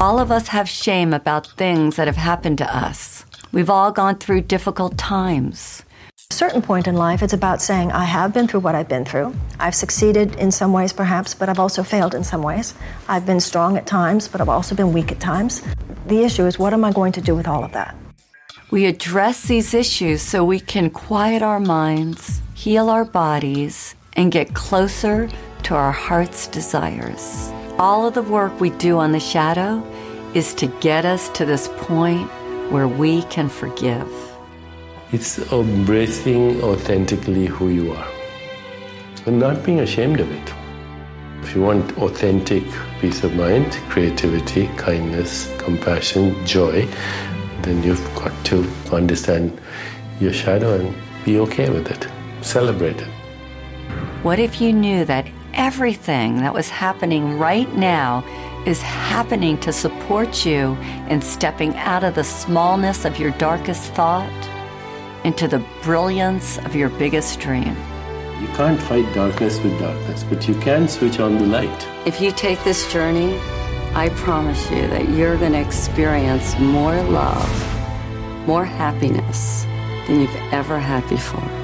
All of us have shame about things that have happened to us. We've all gone through difficult times. At a certain point in life, it's about saying, I have been through what I've been through. I've succeeded in some ways, perhaps, but I've also failed in some ways. I've been strong at times, but I've also been weak at times. The issue is, what am I going to do with all of that? We address these issues so we can quiet our minds, heal our bodies, and get closer to our heart's desires. All of the work we do on the shadow is to get us to this point where we can forgive. It's embracing authentically who you are and not being ashamed of it. If you want authentic peace of mind, creativity, kindness, compassion, joy, then you've got to understand your shadow and be okay with it. Celebrate it. What if you knew that everything that was happening right now is happening to support you in stepping out of the smallness of your darkest thought into the brilliance of your biggest dream? You can't fight darkness with darkness, but you can switch on the light. If you take this journey, I promise you that you're going to experience more love, more happiness than you've ever had before.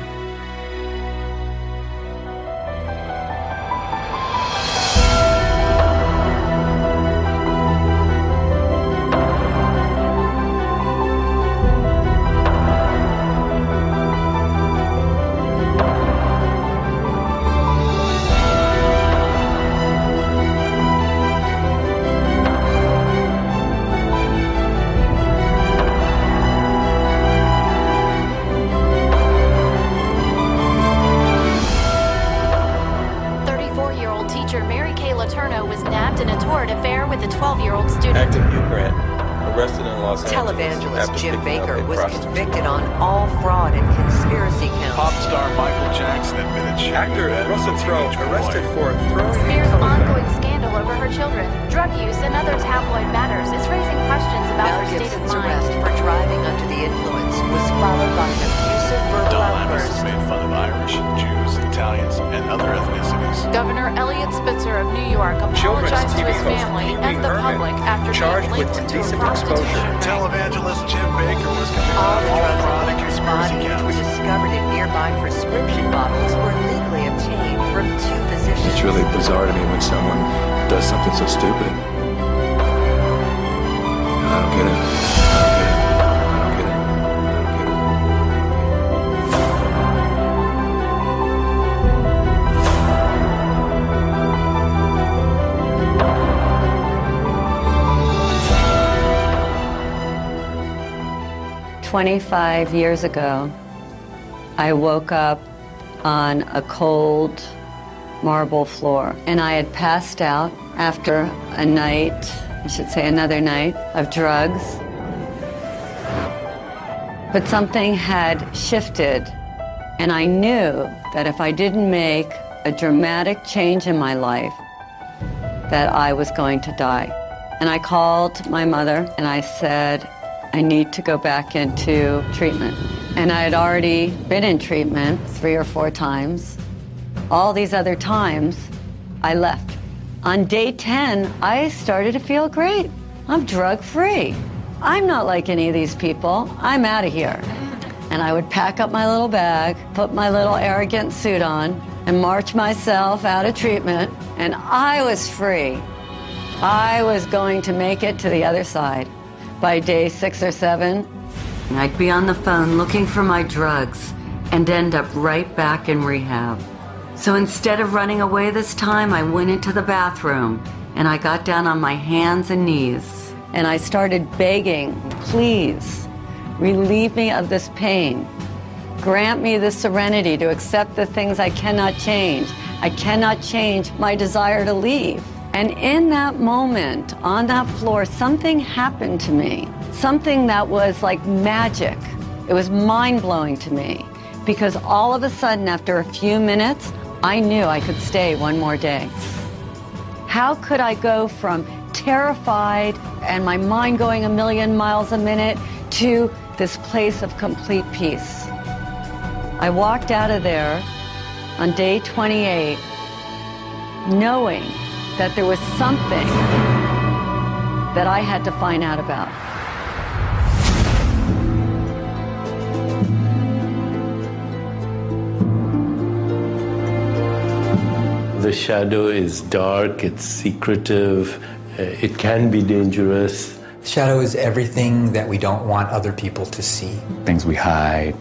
Student. Active Hugh Grant, arrested in Los Angeles. Televangelist Jim Bakker was convicted on all fraud and conspiracy counts. Pop star Michael Jackson admitted sharing Actor a bed Russell a Crowe arrested for throwing Spears' a telephone. ongoing scandal over her children, drug use, and other tabloid matters is raising questions about Mel her state of Gibson's arrest for driving under the influence was followed by an abusive Don Imus has made fun of Irish, Jews, Italians, and other ethnicities. Governor Eliot Spitzer of New York apologized to his family and the public after charged being with linked to a prostitution exposure. ring. Televangelist Jim Bakker was convicted All of the all drugs fraud in conspiracy body, which were discovered in nearby prescription bottles, were legally obtained from two physicians. It's really bizarre to me when someone does something so stupid. 25 years ago, I woke up on a cold marble floor, and I had passed out after a night, I should say another night, of drugs. But something had shifted, and I knew that if I didn't make a dramatic change in my life, that I was going to die. And I called my mother and I said, I need to go back into treatment. And I had already been in treatment three or four times. All these other times, I left. On day 10, I started to feel great. I'm drug free. I'm not like any of these people. I'm out of here. And I would pack up my little bag, put my little arrogant suit on, and march myself out of treatment. And I was free. I was going to make it to the other side. By day six or seven, I'd be on the phone looking for my drugs and end up right back in rehab. So instead of running away this time, I went into the bathroom and I got down on my hands and knees and I started begging, please, relieve me of this pain. Grant me the serenity to accept the things I cannot change. I cannot change my desire to leave. And in that moment, on that floor, something happened to me. Something that was like magic. It was mind blowing to me because all of a sudden, after a few minutes, I knew I could stay one more day. How could I go from terrified and my mind going a million miles a minute to this place of complete peace? I walked out of there on day 28 knowing that there was something that I had to find out about. The shadow is dark, it's secretive, uh, it can be dangerous. Shadow is everything that we don't want other people to see. Things we hide,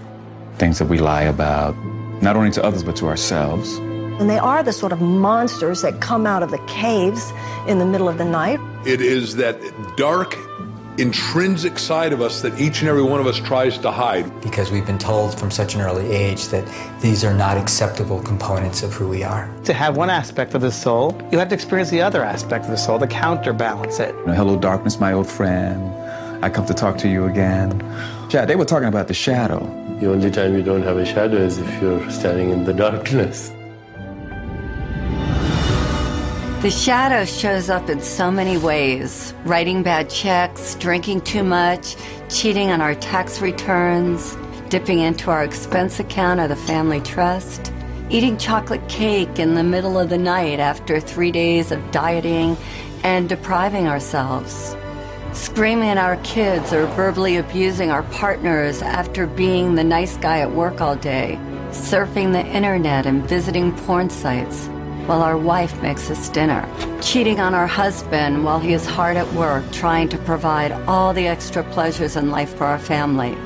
things that we lie about, not only to others but to ourselves. And they are the sort of monsters that come out of the caves in the middle of the night. It is that dark, intrinsic side of us that each and every one of us tries to hide. Because we've been told from such an early age that these are not acceptable components of who we are. To have one aspect of the soul, you have to experience the other aspect of the soul to counterbalance it. You know, Hello, darkness, my old friend. I come to talk to you again. Yeah, they were talking about the shadow. The only time you don't have a shadow is if you're standing in the darkness. The shadow shows up in so many ways. Writing bad checks, drinking too much, cheating on our tax returns, dipping into our expense account or the family trust, eating chocolate cake in the middle of the night after three days of dieting and depriving ourselves, screaming at our kids or verbally abusing our partners after being the nice guy at work all day, surfing the internet and visiting porn sites while our wife makes us dinner, cheating on our husband while he is hard at work trying to provide all the extra pleasures in life for our family,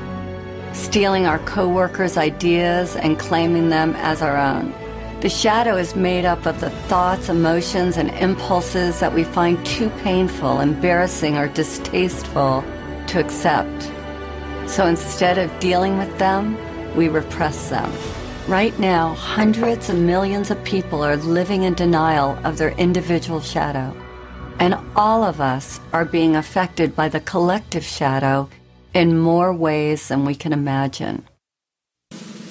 stealing our coworkers' ideas and claiming them as our own. The shadow is made up of the thoughts, emotions, and impulses that we find too painful, embarrassing, or distasteful to accept. So instead of dealing with them, we repress them. Right now, hundreds of millions of people are living in denial of their individual shadow. And all of us are being affected by the collective shadow in more ways than we can imagine.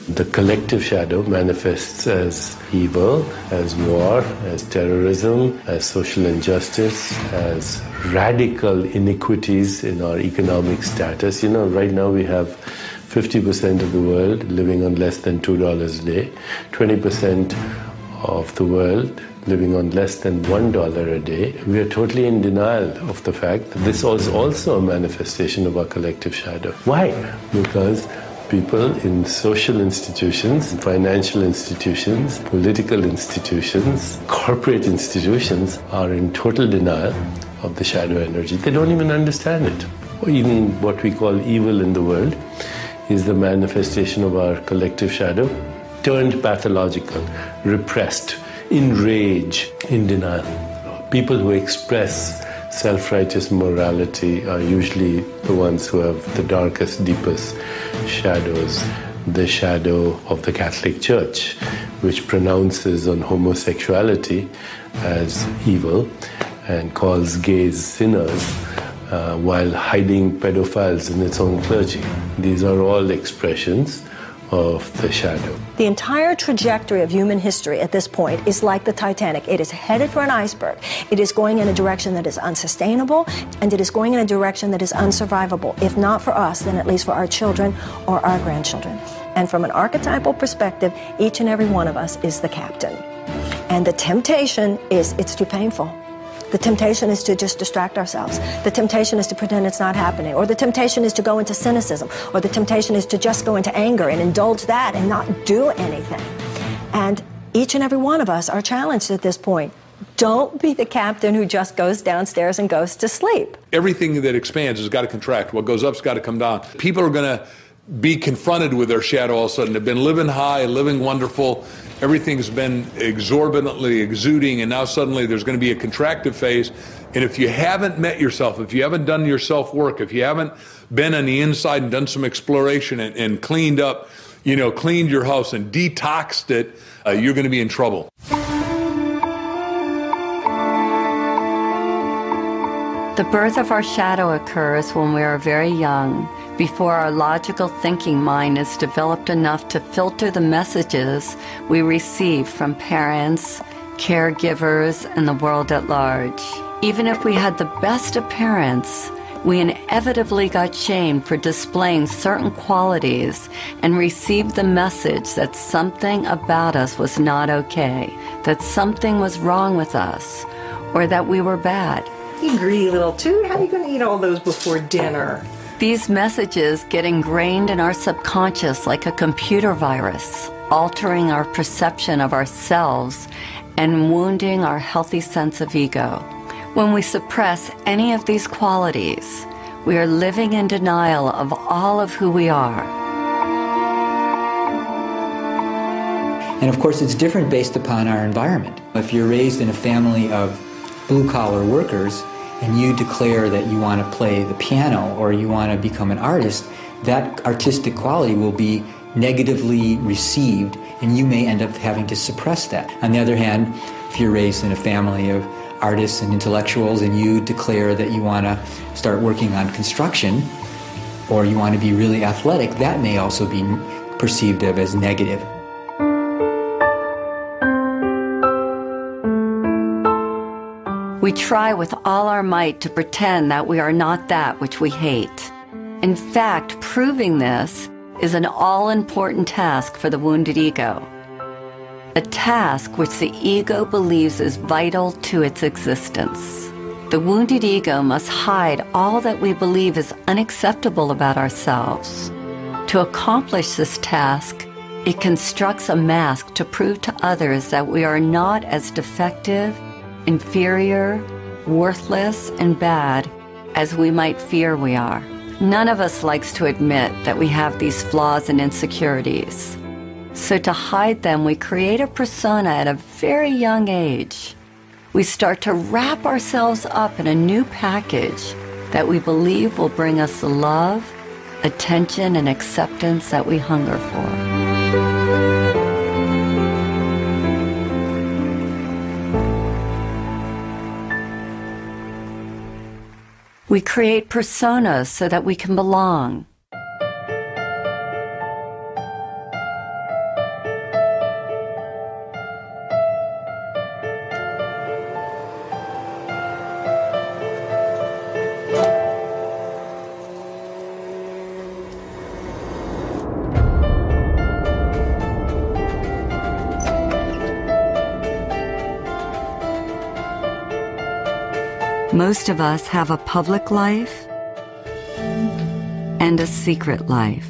The collective shadow manifests as evil, as war, as terrorism, as social injustice, as radical iniquities in our economic status. You know, right now we have 50% of the world living on less than $2 a day, 20% of the world living on less than $1 a day. We are totally in denial of the fact that this is also a manifestation of our collective shadow. Why? Because people in social institutions, financial institutions, political institutions, corporate institutions are in total denial of the shadow energy. They don't even understand it. Or even what we call evil in the world is the manifestation of our collective shadow, turned pathological, repressed, in rage, in denial. People who express self righteous morality are usually the ones who have the darkest, deepest shadows. The shadow of the Catholic Church, which pronounces on homosexuality as evil and calls gays sinners uh, while hiding pedophiles in its own clergy. These are all expressions of the shadow. The entire trajectory of human history at this point is like the Titanic. It is headed for an iceberg. It is going in a direction that is unsustainable, and it is going in a direction that is unsurvivable. If not for us, then at least for our children or our grandchildren. And from an archetypal perspective, each and every one of us is the captain. And the temptation is it's too painful. The temptation is to just distract ourselves. The temptation is to pretend it's not happening. Or the temptation is to go into cynicism. Or the temptation is to just go into anger and indulge that and not do anything. And each and every one of us are challenged at this point. Don't be the captain who just goes downstairs and goes to sleep. Everything that expands has got to contract. What goes up's got to come down. People are going to be confronted with their shadow all of a sudden. They've been living high, living wonderful. Everything's been exorbitantly exuding, and now suddenly there's going to be a contractive phase. And if you haven't met yourself, if you haven't done your self work, if you haven't been on the inside and done some exploration and, and cleaned up, you know, cleaned your house and detoxed it, uh, you're going to be in trouble. The birth of our shadow occurs when we are very young, before our logical thinking mind is developed enough to filter the messages we receive from parents, caregivers, and the world at large. Even if we had the best of parents, we inevitably got shamed for displaying certain qualities and received the message that something about us was not okay, that something was wrong with us, or that we were bad. You greedy little toot. How are you going to eat all those before dinner? These messages get ingrained in our subconscious like a computer virus, altering our perception of ourselves and wounding our healthy sense of ego. When we suppress any of these qualities, we are living in denial of all of who we are. And of course, it's different based upon our environment. If you're raised in a family of blue collar workers and you declare that you want to play the piano or you want to become an artist, that artistic quality will be negatively received and you may end up having to suppress that. On the other hand, if you're raised in a family of artists and intellectuals and you declare that you want to start working on construction or you want to be really athletic, that may also be perceived of as negative. We try with all our might to pretend that we are not that which we hate. In fact, proving this is an all important task for the wounded ego. A task which the ego believes is vital to its existence. The wounded ego must hide all that we believe is unacceptable about ourselves. To accomplish this task, it constructs a mask to prove to others that we are not as defective inferior, worthless, and bad as we might fear we are. None of us likes to admit that we have these flaws and insecurities. So, to hide them, we create a persona at a very young age. We start to wrap ourselves up in a new package that we believe will bring us the love, attention, and acceptance that we hunger for. We create personas so that we can belong. Most of us have a public life and a secret life.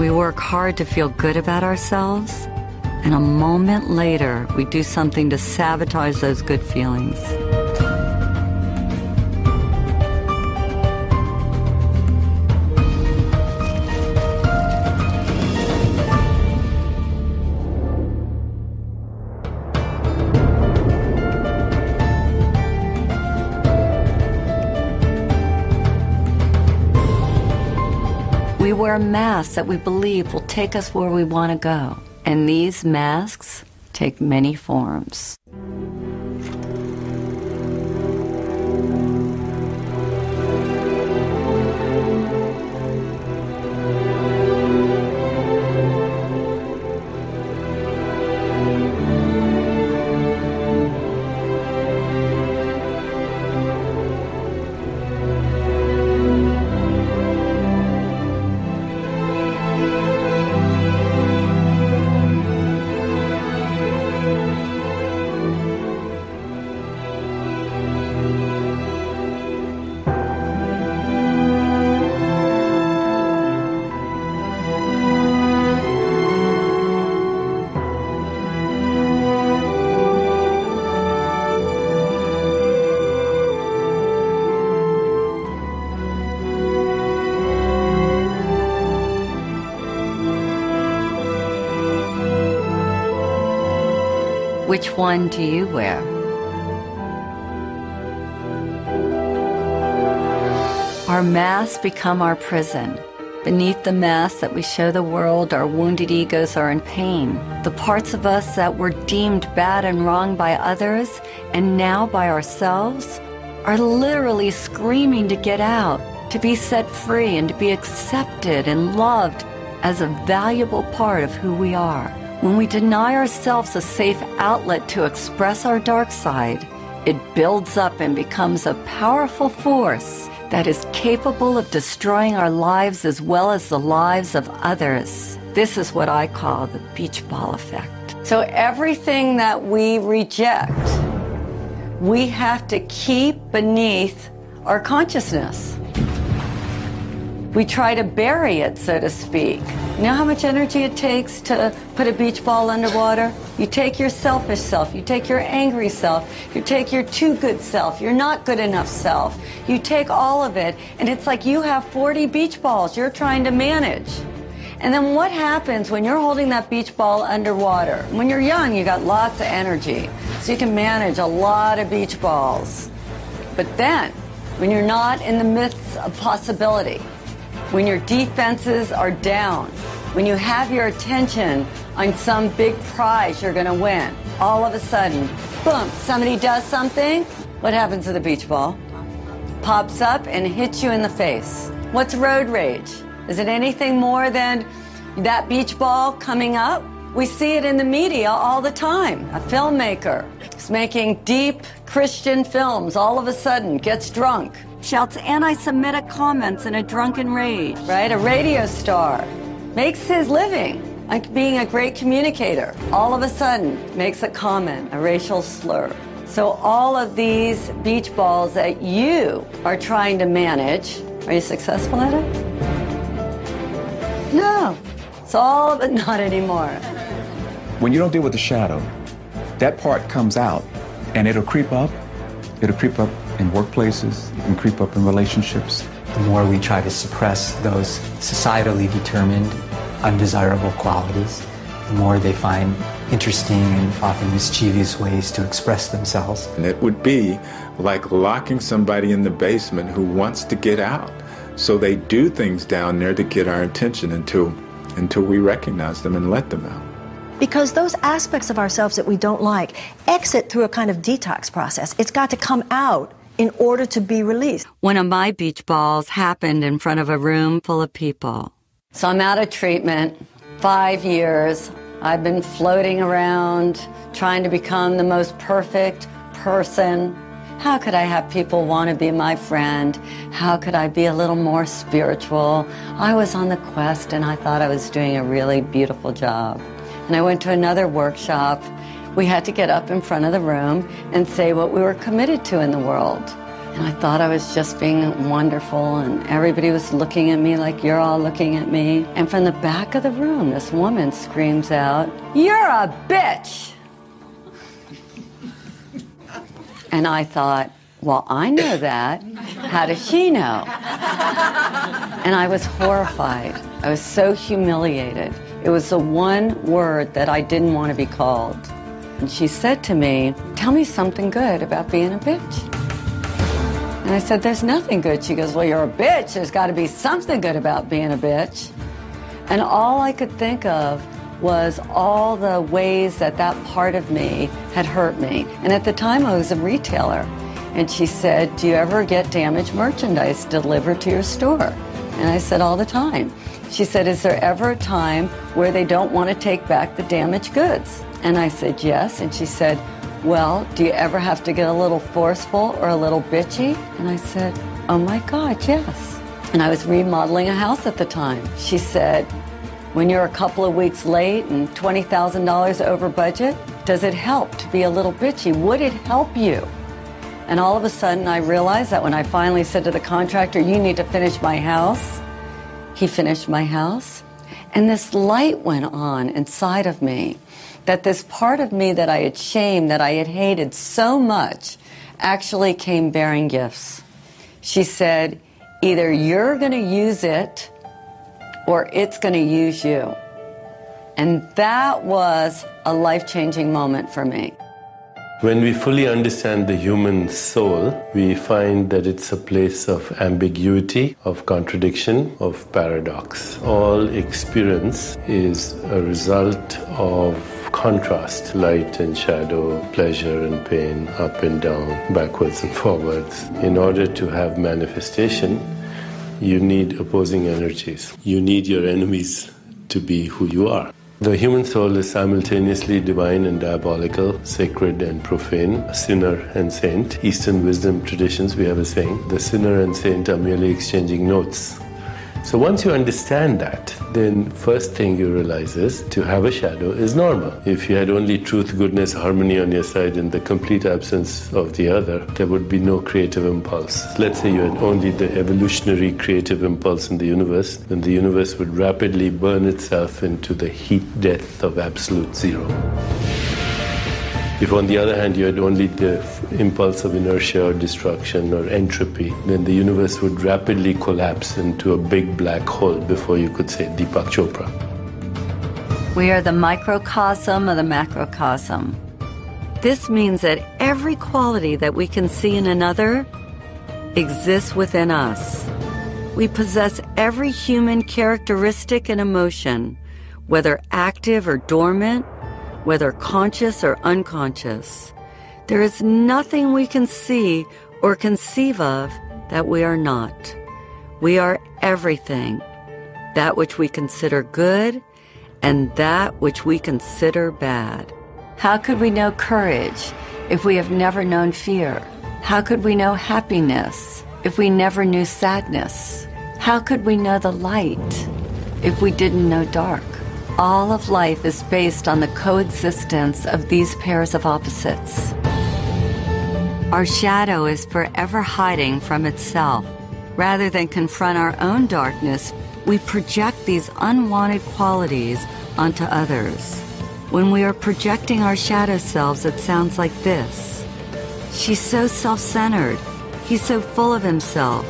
We work hard to feel good about ourselves, and a moment later, we do something to sabotage those good feelings. Wear masks that we believe will take us where we want to go. And these masks take many forms. Which one do you wear? Our masks become our prison. Beneath the mask that we show the world, our wounded egos are in pain. The parts of us that were deemed bad and wrong by others and now by ourselves are literally screaming to get out, to be set free, and to be accepted and loved as a valuable part of who we are. When we deny ourselves a safe outlet to express our dark side, it builds up and becomes a powerful force that is capable of destroying our lives as well as the lives of others. This is what I call the beach ball effect. So everything that we reject, we have to keep beneath our consciousness. We try to bury it, so to speak. You know how much energy it takes to put a beach ball underwater? You take your selfish self, you take your angry self, you take your too good self, your not good enough self. You take all of it, and it's like you have 40 beach balls you're trying to manage. And then what happens when you're holding that beach ball underwater? When you're young, you got lots of energy, so you can manage a lot of beach balls. But then, when you're not in the midst of possibility, when your defenses are down, when you have your attention on some big prize you're going to win, all of a sudden, boom, somebody does something. What happens to the beach ball? Pops up and hits you in the face. What's road rage? Is it anything more than that beach ball coming up? We see it in the media all the time. A filmmaker is making deep Christian films, all of a sudden gets drunk, shouts anti Semitic comments in a drunken rage, right? A radio star makes his living like being a great communicator. All of a sudden makes a comment, a racial slur. So, all of these beach balls that you are trying to manage, are you successful at it? No. It's all it not anymore. When you don't deal with the shadow, that part comes out and it'll creep up. It'll creep up in workplaces and creep up in relationships. The more we try to suppress those societally determined, undesirable qualities, the more they find interesting and often mischievous ways to express themselves. And it would be like locking somebody in the basement who wants to get out. So they do things down there to get our attention until until we recognize them and let them out. Because those aspects of ourselves that we don't like exit through a kind of detox process. It's got to come out in order to be released. One of my beach balls happened in front of a room full of people. So I'm out of treatment, five years. I've been floating around, trying to become the most perfect person. How could I have people want to be my friend? How could I be a little more spiritual? I was on the quest and I thought I was doing a really beautiful job. And I went to another workshop. We had to get up in front of the room and say what we were committed to in the world. And I thought I was just being wonderful, and everybody was looking at me like you're all looking at me. And from the back of the room, this woman screams out, You're a bitch! And I thought, well, I know that. How does she know? And I was horrified. I was so humiliated. It was the one word that I didn't want to be called. And she said to me, Tell me something good about being a bitch. And I said, There's nothing good. She goes, Well, you're a bitch. There's got to be something good about being a bitch. And all I could think of was all the ways that that part of me had hurt me. And at the time, I was a retailer. And she said, Do you ever get damaged merchandise delivered to your store? And I said, All the time. She said, Is there ever a time where they don't want to take back the damaged goods? And I said, Yes. And she said, Well, do you ever have to get a little forceful or a little bitchy? And I said, Oh my God, yes. And I was remodeling a house at the time. She said, When you're a couple of weeks late and $20,000 over budget, does it help to be a little bitchy? Would it help you? And all of a sudden, I realized that when I finally said to the contractor, You need to finish my house, he finished my house. And this light went on inside of me that this part of me that I had shamed, that I had hated so much, actually came bearing gifts. She said, Either you're going to use it or it's going to use you. And that was a life changing moment for me. When we fully understand the human soul, we find that it's a place of ambiguity, of contradiction, of paradox. All experience is a result of contrast light and shadow, pleasure and pain, up and down, backwards and forwards. In order to have manifestation, you need opposing energies. You need your enemies to be who you are. The human soul is simultaneously divine and diabolical, sacred and profane, sinner and saint. Eastern wisdom traditions, we have a saying the sinner and saint are merely exchanging notes. So once you understand that, then first thing you realize is to have a shadow is normal. If you had only truth, goodness, harmony on your side and the complete absence of the other, there would be no creative impulse. Let's say you had only the evolutionary creative impulse in the universe, then the universe would rapidly burn itself into the heat death of absolute zero. If, on the other hand, you had only the impulse of inertia or destruction or entropy, then the universe would rapidly collapse into a big black hole before you could say Deepak Chopra. We are the microcosm of the macrocosm. This means that every quality that we can see in another exists within us. We possess every human characteristic and emotion, whether active or dormant, whether conscious or unconscious. There is nothing we can see or conceive of that we are not. We are everything, that which we consider good and that which we consider bad. How could we know courage if we have never known fear? How could we know happiness if we never knew sadness? How could we know the light if we didn't know dark? All of life is based on the coexistence of these pairs of opposites. Our shadow is forever hiding from itself. Rather than confront our own darkness, we project these unwanted qualities onto others. When we are projecting our shadow selves, it sounds like this She's so self centered. He's so full of himself.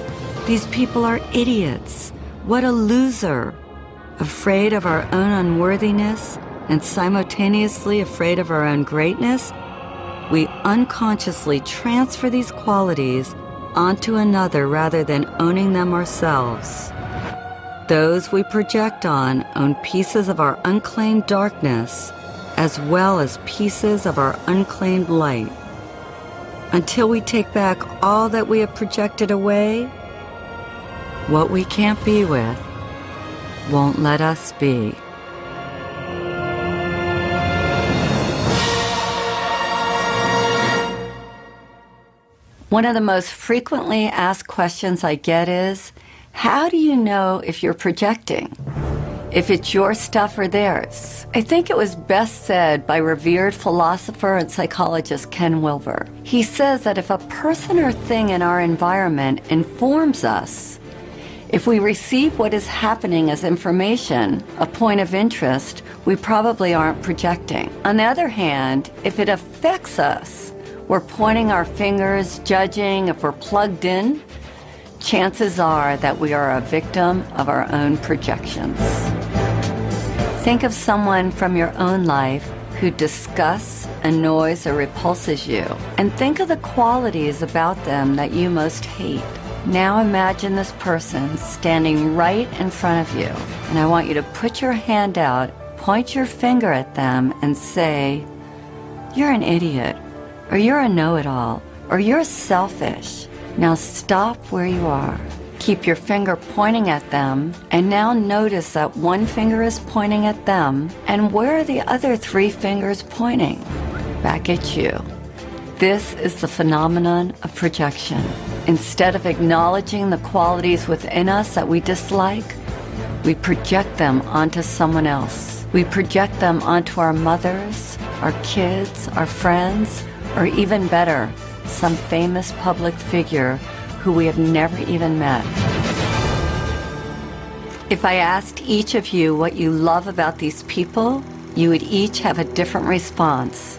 These people are idiots. What a loser afraid of our own unworthiness and simultaneously afraid of our own greatness, we unconsciously transfer these qualities onto another rather than owning them ourselves. Those we project on own pieces of our unclaimed darkness as well as pieces of our unclaimed light. Until we take back all that we have projected away, what we can't be with, won't let us be. One of the most frequently asked questions I get is How do you know if you're projecting? If it's your stuff or theirs? I think it was best said by revered philosopher and psychologist Ken Wilber. He says that if a person or thing in our environment informs us if we receive what is happening as information, a point of interest, we probably aren't projecting. On the other hand, if it affects us, we're pointing our fingers, judging if we're plugged in, chances are that we are a victim of our own projections. Think of someone from your own life who disgusts, annoys, or repulses you, and think of the qualities about them that you most hate. Now imagine this person standing right in front of you, and I want you to put your hand out, point your finger at them, and say, You're an idiot, or you're a know it all, or you're selfish. Now stop where you are. Keep your finger pointing at them, and now notice that one finger is pointing at them, and where are the other three fingers pointing? Back at you. This is the phenomenon of projection. Instead of acknowledging the qualities within us that we dislike, we project them onto someone else. We project them onto our mothers, our kids, our friends, or even better, some famous public figure who we have never even met. If I asked each of you what you love about these people, you would each have a different response.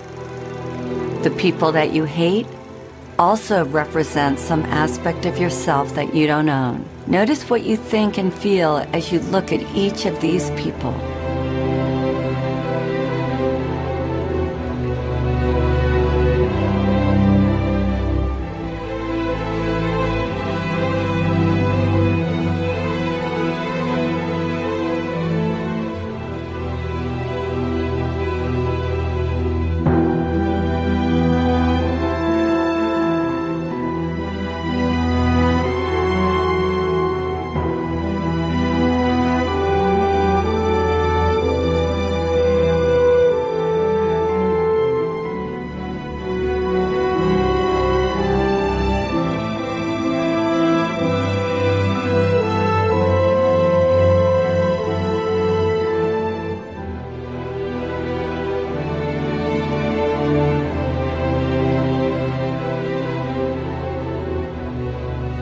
The people that you hate also represents some aspect of yourself that you don't own. Notice what you think and feel as you look at each of these people.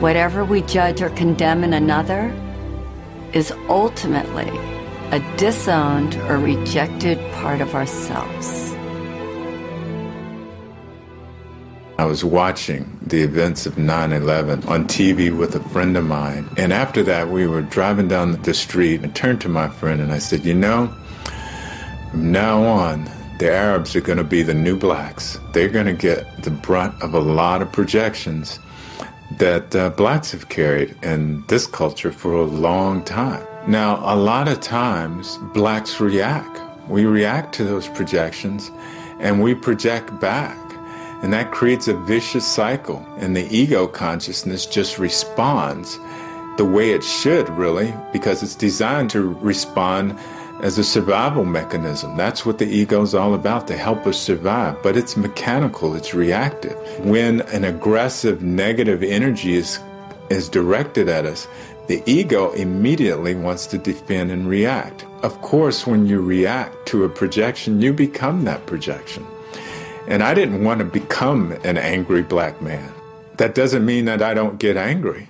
Whatever we judge or condemn in another is ultimately a disowned or rejected part of ourselves. I was watching the events of 9 11 on TV with a friend of mine. And after that, we were driving down the street. I turned to my friend and I said, You know, from now on, the Arabs are going to be the new blacks. They're going to get the brunt of a lot of projections that uh, blacks have carried in this culture for a long time. Now, a lot of times, blacks react. We react to those projections and we project back. And that creates a vicious cycle. And the ego consciousness just responds the way it should, really, because it's designed to respond as a survival mechanism. That's what the ego is all about, to help us survive. But it's mechanical, it's reactive. When an aggressive negative energy is, is directed at us, the ego immediately wants to defend and react. Of course, when you react to a projection, you become that projection. And I didn't want to become an angry black man. That doesn't mean that I don't get angry.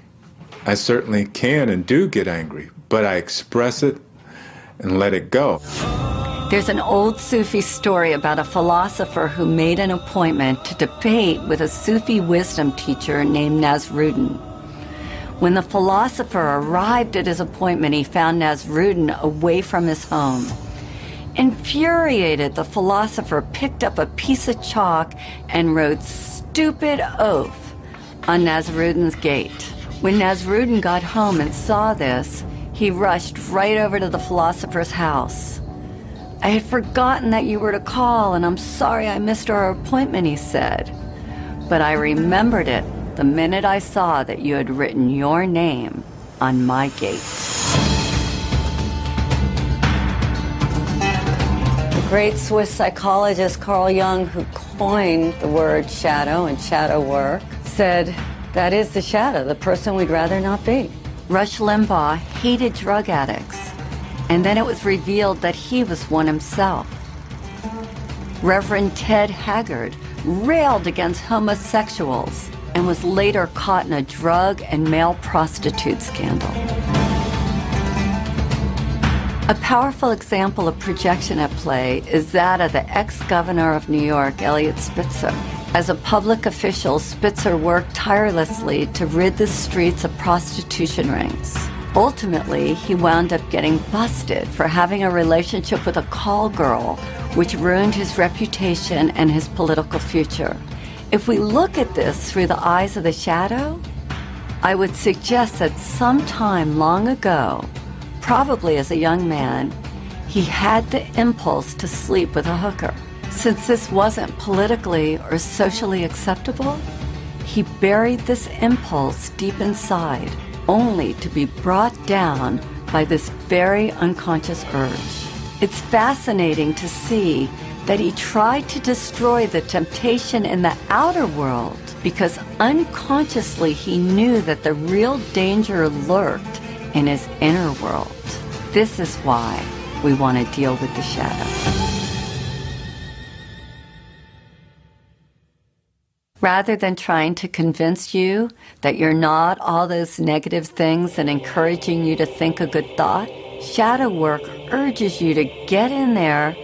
I certainly can and do get angry, but I express it and let it go. There's an old Sufi story about a philosopher who made an appointment to debate with a Sufi wisdom teacher named Nasruddin. When the philosopher arrived at his appointment, he found Nasruddin away from his home. Infuriated, the philosopher picked up a piece of chalk and wrote stupid oath on Nasruddin's gate. When Nasruddin got home and saw this, he rushed right over to the philosopher's house. I had forgotten that you were to call, and I'm sorry I missed our appointment, he said. But I remembered it the minute I saw that you had written your name on my gate. The great Swiss psychologist Carl Jung, who coined the word shadow and shadow work, said that is the shadow, the person we'd rather not be. Rush Limbaugh hated drug addicts, and then it was revealed that he was one himself. Reverend Ted Haggard railed against homosexuals and was later caught in a drug and male prostitute scandal. A powerful example of projection at play is that of the ex governor of New York, Eliot Spitzer. As a public official, Spitzer worked tirelessly to rid the streets of prostitution rings. Ultimately, he wound up getting busted for having a relationship with a call girl, which ruined his reputation and his political future. If we look at this through the eyes of the shadow, I would suggest that sometime long ago, Probably as a young man, he had the impulse to sleep with a hooker. Since this wasn't politically or socially acceptable, he buried this impulse deep inside, only to be brought down by this very unconscious urge. It's fascinating to see that he tried to destroy the temptation in the outer world because unconsciously he knew that the real danger lurked in his inner world. This is why we want to deal with the shadow. Rather than trying to convince you that you're not all those negative things and encouraging you to think a good thought, shadow work urges you to get in there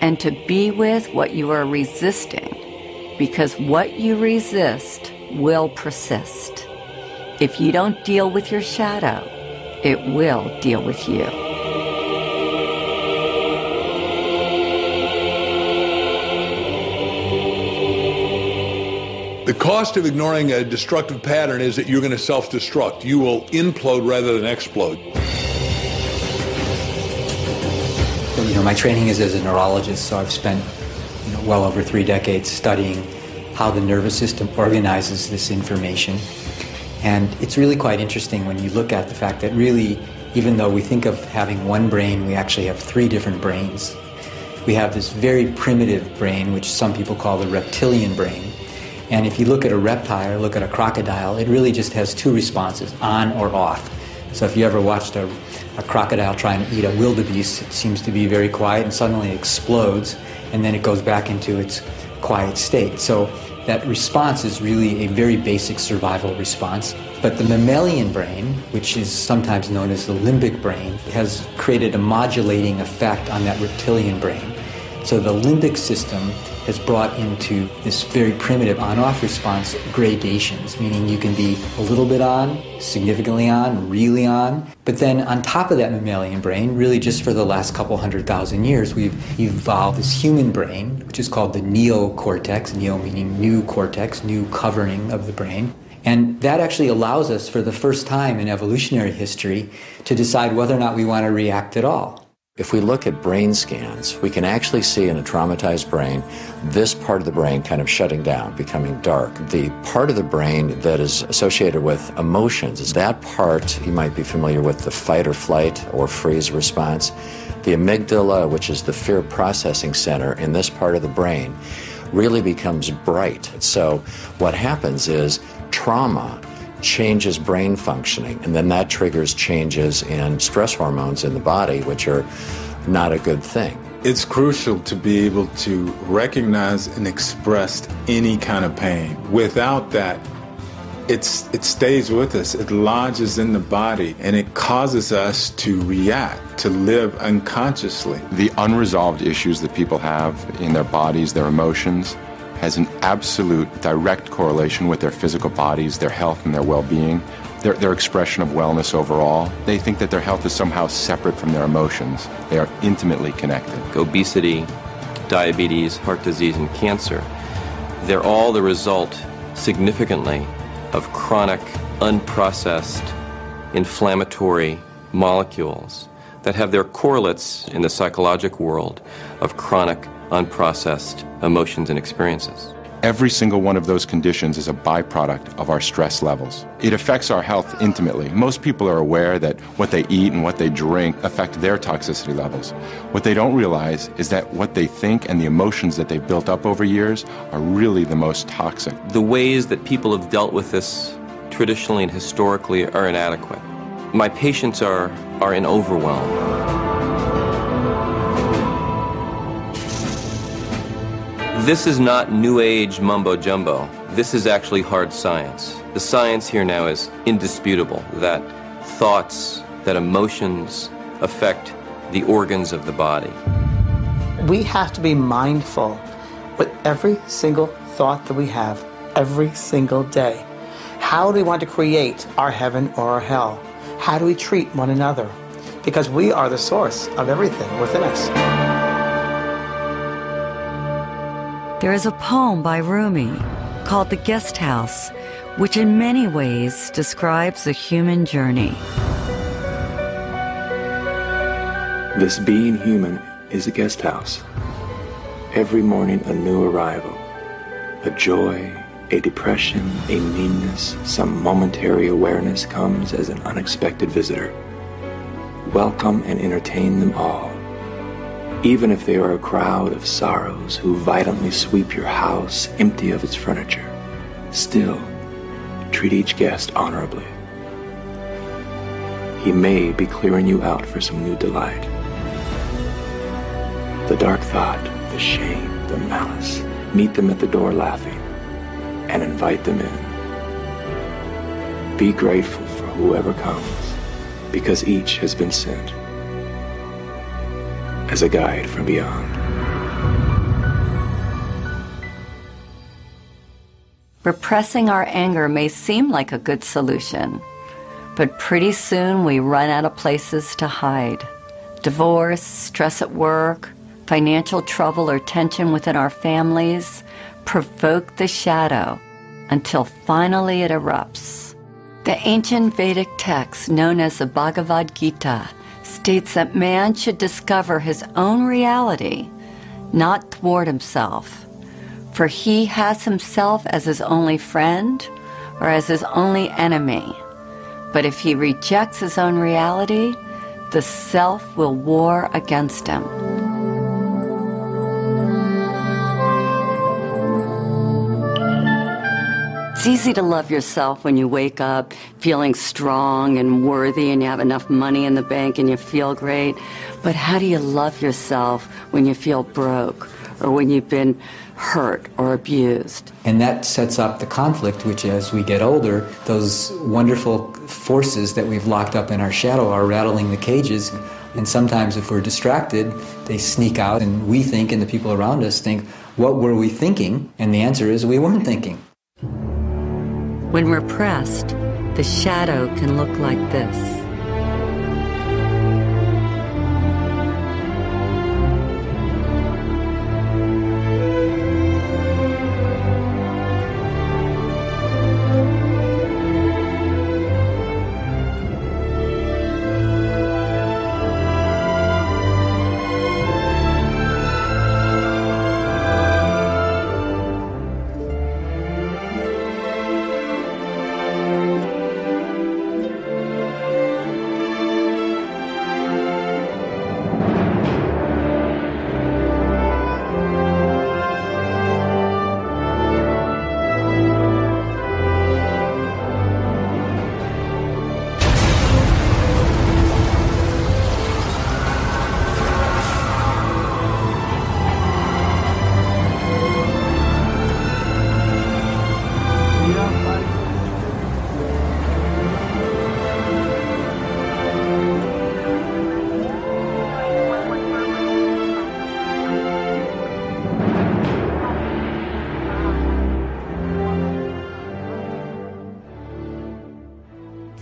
and to be with what you are resisting because what you resist will persist. If you don't deal with your shadow, it will deal with you. The cost of ignoring a destructive pattern is that you're going to self destruct. You will implode rather than explode. You know, my training is as a neurologist, so I've spent you know, well over three decades studying how the nervous system organizes this information and it's really quite interesting when you look at the fact that really, even though we think of having one brain, we actually have three different brains. We have this very primitive brain, which some people call the reptilian brain. And if you look at a reptile, look at a crocodile, it really just has two responses, on or off. So if you ever watched a, a crocodile trying to eat a wildebeest, it seems to be very quiet and suddenly explodes, and then it goes back into its quiet state. So that response is really a very basic survival response. But the mammalian brain, which is sometimes known as the limbic brain, has created a modulating effect on that reptilian brain. So the limbic system has brought into this very primitive on-off response gradations, meaning you can be a little bit on, significantly on, really on. But then on top of that mammalian brain, really just for the last couple hundred thousand years, we've evolved this human brain, which is called the neocortex, neo meaning new cortex, new covering of the brain. And that actually allows us, for the first time in evolutionary history, to decide whether or not we want to react at all. If we look at brain scans, we can actually see in a traumatized brain this part of the brain kind of shutting down, becoming dark. The part of the brain that is associated with emotions is that part, you might be familiar with the fight or flight or freeze response. The amygdala, which is the fear processing center in this part of the brain, really becomes bright. So what happens is trauma changes brain functioning, and then that triggers changes in stress hormones in the body, which are not a good thing. It's crucial to be able to recognize and express any kind of pain. Without that, it's, it stays with us, it lodges in the body, and it causes us to react, to live unconsciously. The unresolved issues that people have in their bodies, their emotions, has an absolute direct correlation with their physical bodies, their health, and their well being, their, their expression of wellness overall. They think that their health is somehow separate from their emotions. They are intimately connected. Obesity, diabetes, heart disease, and cancer, they're all the result significantly of chronic, unprocessed, inflammatory molecules that have their correlates in the psychologic world of chronic unprocessed emotions and experiences. Every single one of those conditions is a byproduct of our stress levels. It affects our health intimately. Most people are aware that what they eat and what they drink affect their toxicity levels. What they don't realize is that what they think and the emotions that they've built up over years are really the most toxic. The ways that people have dealt with this traditionally and historically are inadequate. My patients are, are in overwhelm. This is not new age mumbo jumbo. This is actually hard science. The science here now is indisputable that thoughts, that emotions affect the organs of the body. We have to be mindful with every single thought that we have every single day. How do we want to create our heaven or our hell? How do we treat one another? Because we are the source of everything within us. There is a poem by Rumi called The Guest House, which in many ways describes the human journey. This being human is a guest house. Every morning, a new arrival. A joy, a depression, a meanness, some momentary awareness comes as an unexpected visitor. Welcome and entertain them all even if they are a crowd of sorrows who violently sweep your house empty of its furniture, still treat each guest honorably. He may be clearing you out for some new delight. The dark thought, the shame, the malice, meet them at the door laughing and invite them in. Be grateful for whoever comes because each has been sent as a guide from beyond. Repressing our anger may seem like a good solution, but pretty soon we run out of places to hide. Divorce, stress at work, financial trouble or tension within our families provoke the shadow until finally it erupts. The ancient Vedic text known as the Bhagavad Gita states that man should discover his own reality, not thwart himself. For he has himself as his only friend or as his only enemy. But if he rejects his own reality, the self will war against him. It's easy to love yourself when you wake up feeling strong and worthy and you have enough money in the bank and you feel great. But how do you love yourself when you feel broke or when you've been hurt or abused. And that sets up the conflict, which as we get older, those wonderful forces that we've locked up in our shadow are rattling the cages. And sometimes, if we're distracted, they sneak out, and we think, and the people around us think, what were we thinking? And the answer is, we weren't thinking. When we're pressed, the shadow can look like this.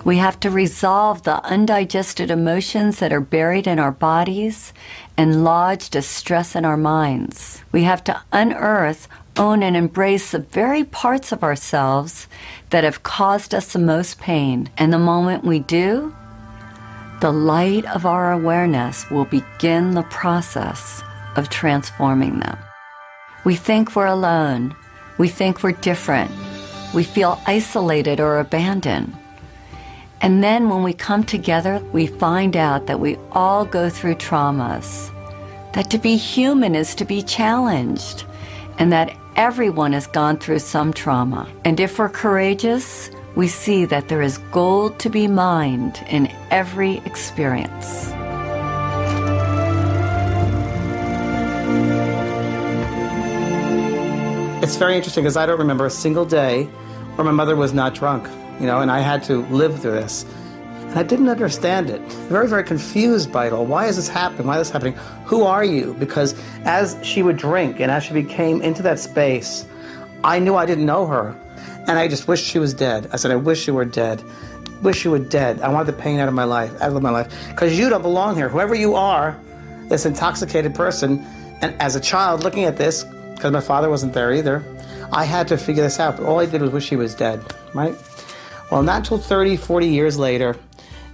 We have to resolve the undigested emotions that are buried in our bodies and lodged as stress in our minds. We have to unearth, own, and embrace the very parts of ourselves that have caused us the most pain. And the moment we do, the light of our awareness will begin the process of transforming them. We think we're alone. We think we're different. We feel isolated or abandoned. And then when we come together, we find out that we all go through traumas, that to be human is to be challenged, and that everyone has gone through some trauma. And if we're courageous, we see that there is gold to be mined in every experience. It's very interesting because I don't remember a single day where my mother was not drunk you know, and I had to live through this. And I didn't understand it. Very, very confused by it all. Why is this happening? Why is this happening? Who are you? Because as she would drink and as she became into that space, I knew I didn't know her. And I just wished she was dead. I said, I wish you were dead. Wish you were dead. I want the pain out of my life, out of my life. Because you don't belong here. Whoever you are, this intoxicated person, and as a child looking at this, because my father wasn't there either, I had to figure this out. But all I did was wish she was dead, right? Well, not until 30, 40 years later,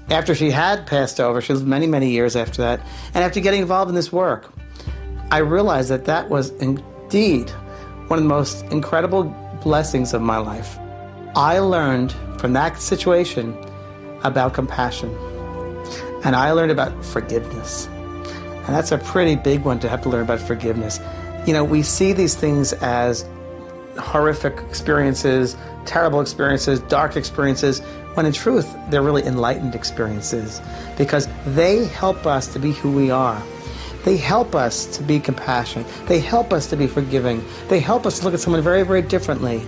after she had passed over, she lived many, many years after that, and after getting involved in this work, I realized that that was indeed one of the most incredible blessings of my life. I learned from that situation about compassion, and I learned about forgiveness. And that's a pretty big one to have to learn about forgiveness. You know, we see these things as horrific experiences, terrible experiences, dark experiences, when in truth, they're really enlightened experiences because they help us to be who we are. They help us to be compassionate. They help us to be forgiving. They help us to look at someone very, very differently.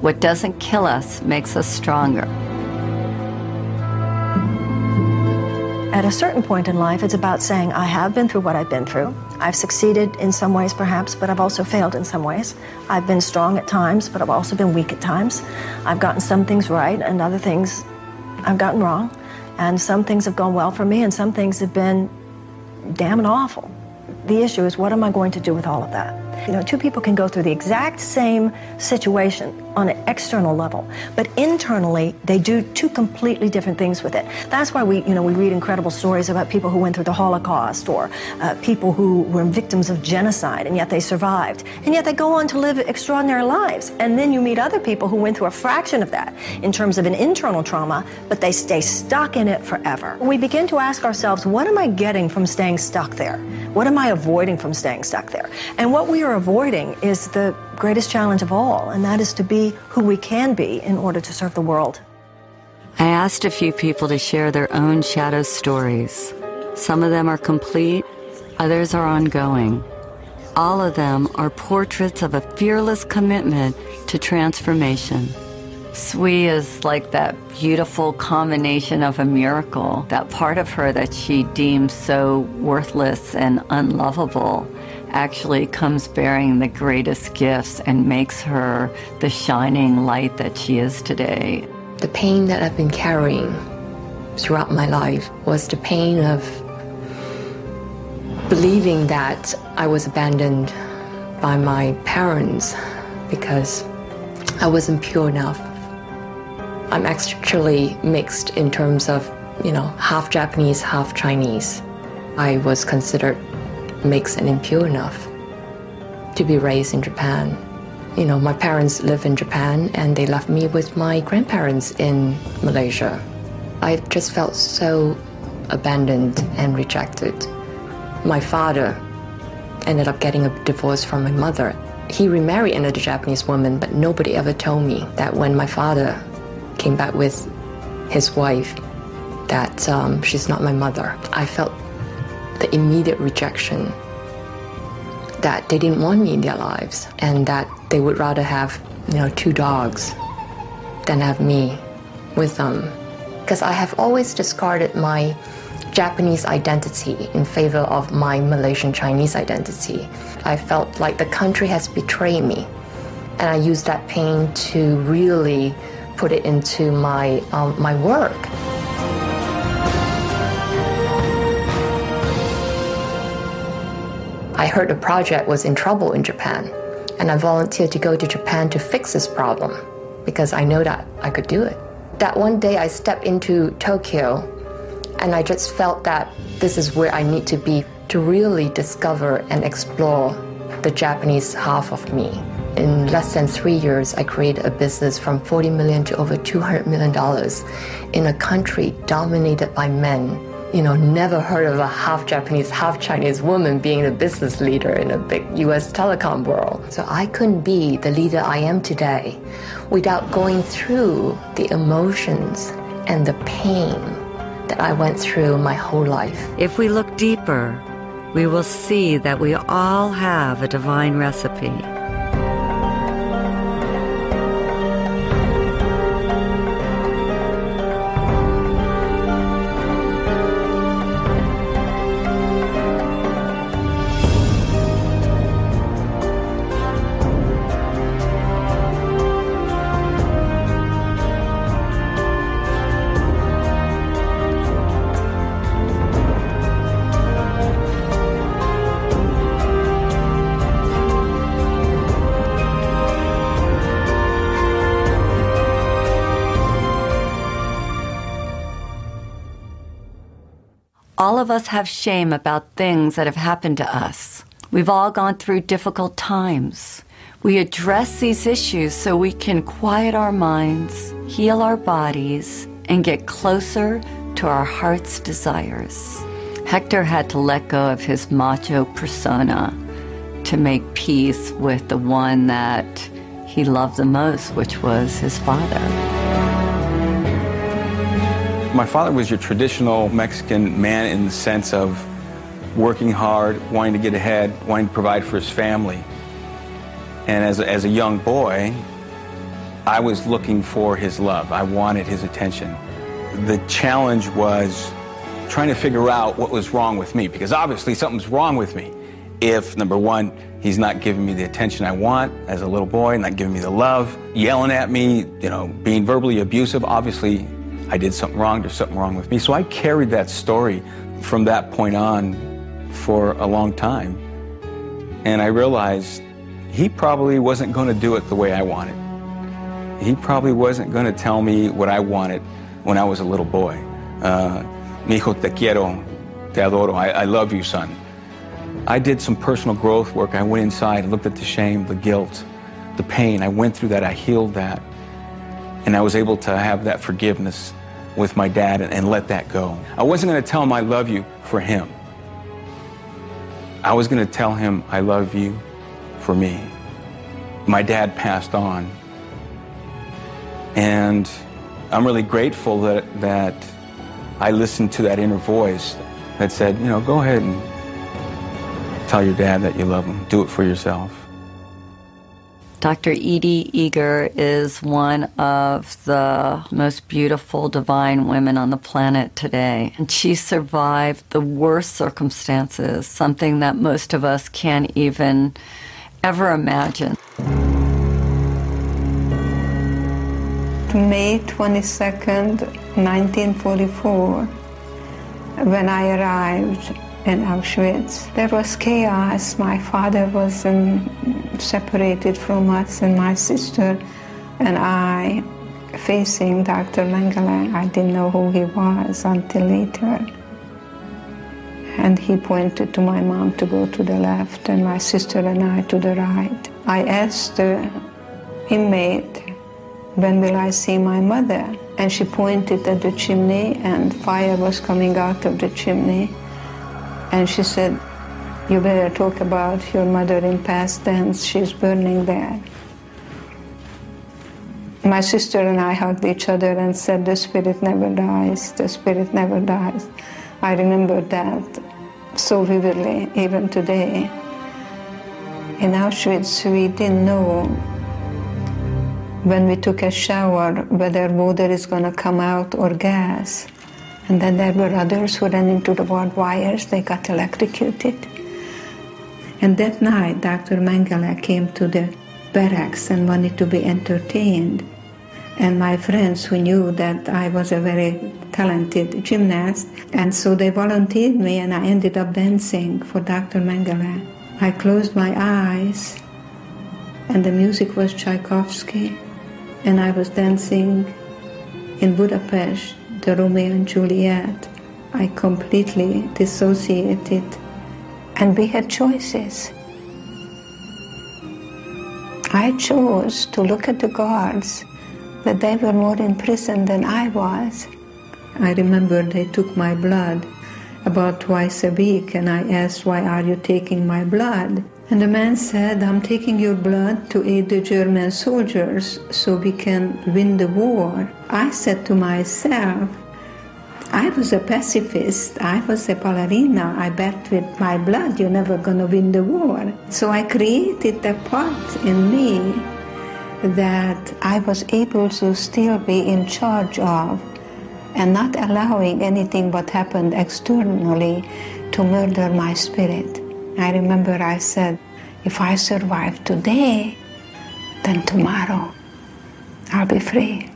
What doesn't kill us makes us stronger. At a certain point in life, it's about saying, I have been through what I've been through. I've succeeded in some ways, perhaps, but I've also failed in some ways. I've been strong at times, but I've also been weak at times. I've gotten some things right, and other things I've gotten wrong. And some things have gone well for me, and some things have been damn awful. The issue is, what am I going to do with all of that? You know, two people can go through the exact same situation on an external level, but internally they do two completely different things with it. That's why we, you know, we read incredible stories about people who went through the Holocaust or uh, people who were victims of genocide and yet they survived, and yet they go on to live extraordinary lives. And then you meet other people who went through a fraction of that in terms of an internal trauma, but they stay stuck in it forever. We begin to ask ourselves, what am I getting from staying stuck there? What am I avoiding from staying stuck there? And what we are avoiding is the greatest challenge of all, and that is to be who we can be in order to serve the world. I asked a few people to share their own shadow stories. Some of them are complete, Others are ongoing. All of them are portraits of a fearless commitment to transformation. Sui is like that beautiful combination of a miracle. That part of her that she deems so worthless and unlovable actually comes bearing the greatest gifts and makes her the shining light that she is today. The pain that I've been carrying throughout my life was the pain of believing that I was abandoned by my parents because I wasn't pure enough. I'm actually mixed in terms of, you know, half Japanese, half Chinese. I was considered mixed an impure enough to be raised in Japan. You know, my parents live in Japan and they left me with my grandparents in Malaysia. I just felt so abandoned and rejected. My father ended up getting a divorce from my mother. He remarried another Japanese woman, but nobody ever told me that when my father came back with his wife, that um, she's not my mother. I felt the immediate rejection that they didn't want me in their lives and that they would rather have, you know, two dogs than have me with them. Because I have always discarded my Japanese identity in favor of my Malaysian Chinese identity. I felt like the country has betrayed me. And I used that pain to really put it into my, um, my work. I heard the project was in trouble in Japan, and I volunteered to go to Japan to fix this problem because I know that I could do it. That one day I stepped into Tokyo and I just felt that this is where I need to be to really discover and explore the Japanese half of me. In less than three years, I created a business from 40 million to over 200 million dollars in a country dominated by men. You know, never heard of a half Japanese, half Chinese woman being a business leader in a big US telecom world. So I couldn't be the leader I am today without going through the emotions and the pain that I went through my whole life. If we look deeper, we will see that we all have a divine recipe. Of us have shame about things that have happened to us. We've all gone through difficult times. We address these issues so we can quiet our minds, heal our bodies, and get closer to our heart's desires. Hector had to let go of his macho persona to make peace with the one that he loved the most, which was his father. My father was your traditional Mexican man in the sense of working hard, wanting to get ahead, wanting to provide for his family. And as a, as a young boy, I was looking for his love. I wanted his attention. The challenge was trying to figure out what was wrong with me, because obviously something's wrong with me. If, number one, he's not giving me the attention I want as a little boy, not giving me the love, yelling at me, you know, being verbally abusive, obviously I did something wrong, there's something wrong with me. So I carried that story from that point on for a long time. And I realized he probably wasn't going to do it the way I wanted. He probably wasn't going to tell me what I wanted when I was a little boy. Uh, Mi hijo te quiero, te adoro, I, I love you, son. I did some personal growth work. I went inside, and looked at the shame, the guilt, the pain. I went through that, I healed that. And I was able to have that forgiveness with my dad and, and let that go. I wasn't going to tell him I love you for him. I was going to tell him I love you for me. My dad passed on. And I'm really grateful that, that I listened to that inner voice that said, you know, go ahead and Tell your dad that you love him. Do it for yourself. Dr. Edie Eger is one of the most beautiful divine women on the planet today. And she survived the worst circumstances, something that most of us can't even ever imagine. May 22nd, 1944, when I arrived in Auschwitz. There was chaos. My father was um, separated from us and my sister and I facing Dr. Mengele. I didn't know who he was until later. And he pointed to my mom to go to the left and my sister and I to the right. I asked the inmate, when will I see my mother? And she pointed at the chimney and fire was coming out of the chimney. And she said, You better talk about your mother in past tense. She's burning there. My sister and I hugged each other and said, The spirit never dies. The spirit never dies. I remember that so vividly, even today. In Auschwitz, we didn't know when we took a shower whether water is going to come out or gas. And then there were others who ran into the barbed wires, they got electrocuted. And that night, Dr. Mengele came to the barracks and wanted to be entertained. And my friends who knew that I was a very talented gymnast, and so they volunteered me, and I ended up dancing for Dr. Mengele. I closed my eyes, and the music was Tchaikovsky, and I was dancing in Budapest the Romeo and Juliet, I completely dissociated. And we had choices. I chose to look at the guards that they were more in prison than I was. I remember they took my blood about twice a week, and I asked, Why are you taking my blood? And the man said, I'm taking your blood to aid the German soldiers so we can win the war. I said to myself, I was a pacifist, I was a ballerina, I bet with my blood you're never gonna win the war. So I created a part in me that I was able to still be in charge of and not allowing anything what happened externally to murder my spirit. I remember I said, if I survive today, then tomorrow I'll be free.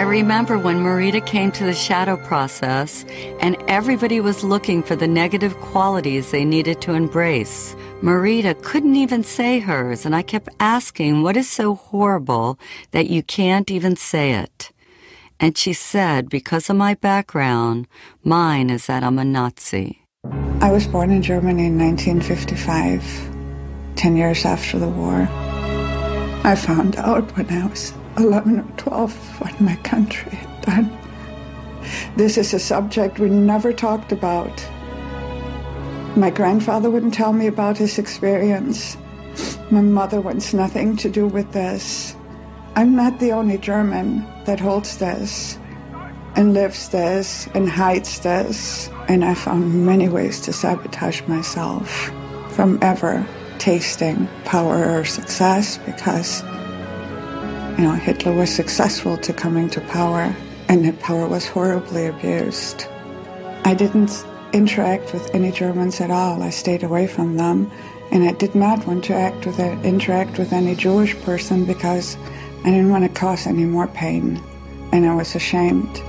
I remember when Marita came to the shadow process and everybody was looking for the negative qualities they needed to embrace. Marita couldn't even say hers, and I kept asking, What is so horrible that you can't even say it? And she said, because of my background, mine is that I'm a Nazi. I was born in Germany in 1955, 10 years after the war. I found out when I was 11 or 12 what my country had done. This is a subject we never talked about. My grandfather wouldn't tell me about his experience. My mother wants nothing to do with this. I'm not the only German that holds this and lives this and hides this. And I found many ways to sabotage myself from ever tasting power or success because, you know, Hitler was successful to coming to power and that power was horribly abused. I didn't interact with any Germans at all. I stayed away from them. And I did not want to act with a, interact with any Jewish person because I didn't want to cause any more pain, and I was ashamed.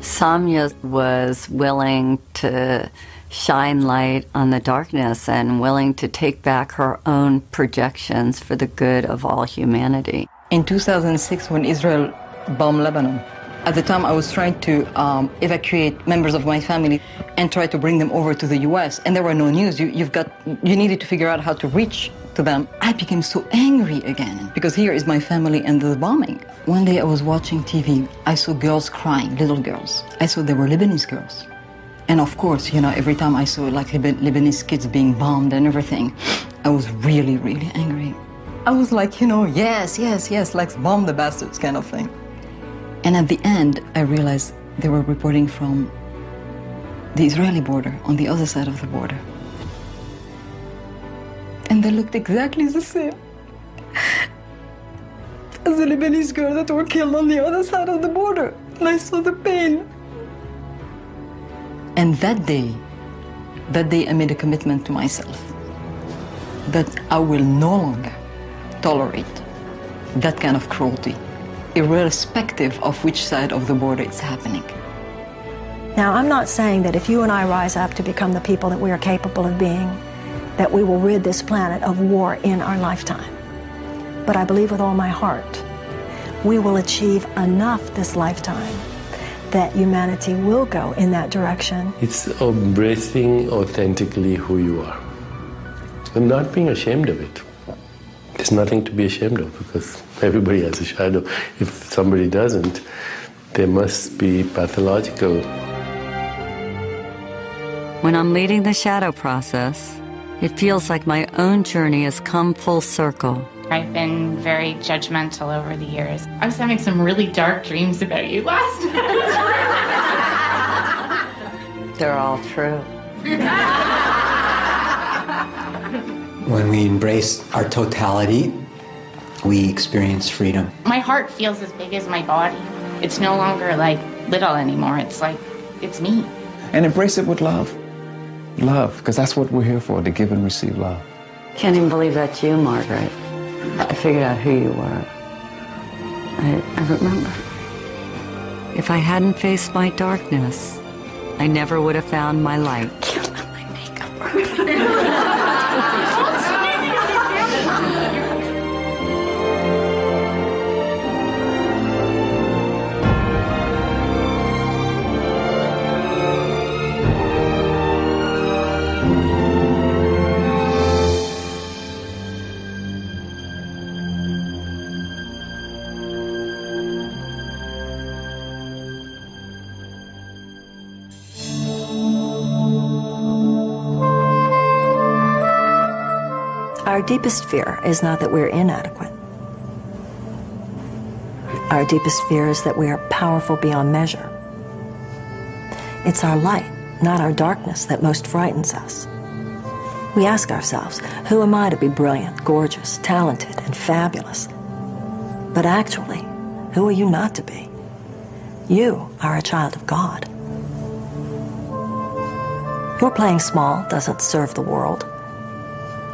Samya was willing to shine light on the darkness and willing to take back her own projections for the good of all humanity. In 2006, when Israel bombed Lebanon, at the time I was trying to um, evacuate members of my family and try to bring them over to the U.S. and there were no news. You, you've got you needed to figure out how to reach to them. I became so angry again because here is my family and the bombing. One day I was watching TV. I saw girls crying, little girls. I saw they were Lebanese girls. And of course, you know, every time I saw like Lebanese kids being bombed and everything, I was really, really angry. I was like, you know, yes, yes, yes, like bomb the bastards kind of thing. And at the end, I realized they were reporting from the Israeli border, on the other side of the border. And they looked exactly the same as the Lebanese girls that were killed on the other side of the border. And I saw the pain. And that day, that day I made a commitment to myself that I will no longer tolerate that kind of cruelty, irrespective of which side of the border it's happening. Now, I'm not saying that if you and I rise up to become the people that we are capable of being, that we will rid this planet of war in our lifetime. But I believe with all my heart, we will achieve enough this lifetime that humanity will go in that direction. It's embracing authentically who you are and not being ashamed of it. There's nothing to be ashamed of because everybody has a shadow. If somebody doesn't, they must be pathological. When I'm leading the shadow process, it feels like my own journey has come full circle. I've been very judgmental over the years. I was having some really dark dreams about you last night. They're all true. When we embrace our totality, we experience freedom. My heart feels as big as my body. It's no longer like little anymore. It's like, it's me. And embrace it with love. Love, because that's what we're here for, to give and receive love. Can't even believe that's you, Margaret. I figured out who you were. I, I remember. If I hadn't faced my darkness, I never would have found my light. Our deepest fear is not that we're inadequate. Our deepest fear is that we are powerful beyond measure. It's our light, not our darkness, that most frightens us. We ask ourselves, who am I to be brilliant, gorgeous, talented, and fabulous? But actually, who are you not to be? You are a child of God. Your playing small doesn't serve the world.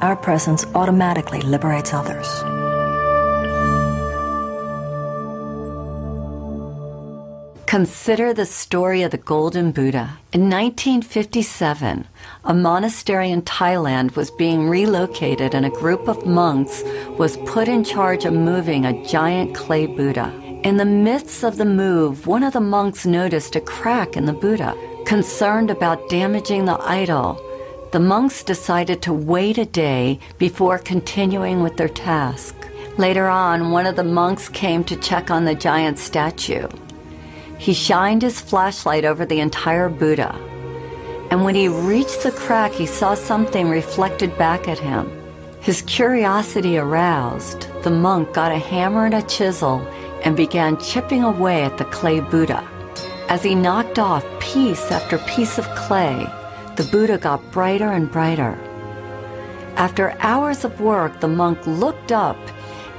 our presence automatically liberates others. Consider the story of the Golden Buddha. In 1957, a monastery in Thailand was being relocated and a group of monks was put in charge of moving a giant clay Buddha. In the midst of the move, one of the monks noticed a crack in the Buddha. Concerned about damaging the idol, the monks decided to wait a day before continuing with their task. Later on, one of the monks came to check on the giant statue. He shined his flashlight over the entire Buddha. And when he reached the crack, he saw something reflected back at him. His curiosity aroused, the monk got a hammer and a chisel and began chipping away at the clay Buddha. As he knocked off piece after piece of clay, the Buddha got brighter and brighter. After hours of work, the monk looked up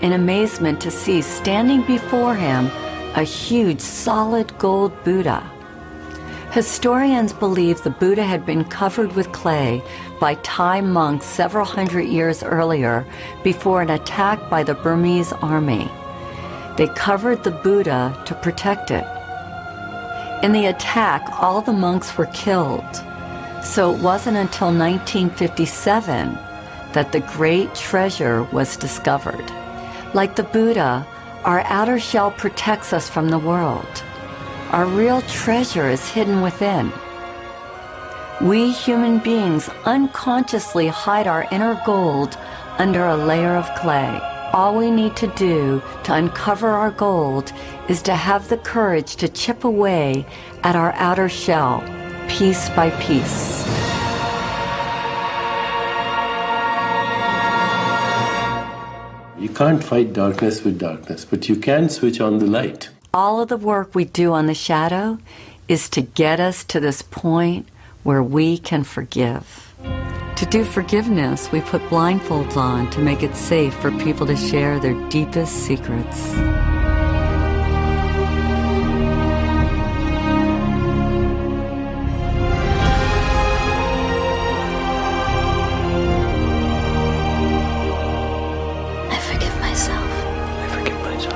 in amazement to see standing before him a huge solid gold Buddha. Historians believe the Buddha had been covered with clay by Thai monks several hundred years earlier before an attack by the Burmese army. They covered the Buddha to protect it. In the attack, all the monks were killed. So it wasn't until 1957 that the great treasure was discovered. Like the Buddha, our outer shell protects us from the world. Our real treasure is hidden within. We human beings unconsciously hide our inner gold under a layer of clay. All we need to do to uncover our gold is to have the courage to chip away at our outer shell, piece by piece. You can't fight darkness with darkness, but you can switch on the light. All of the work we do on the shadow is to get us to this point where we can forgive. To do forgiveness, we put blindfolds on to make it safe for people to share their deepest secrets.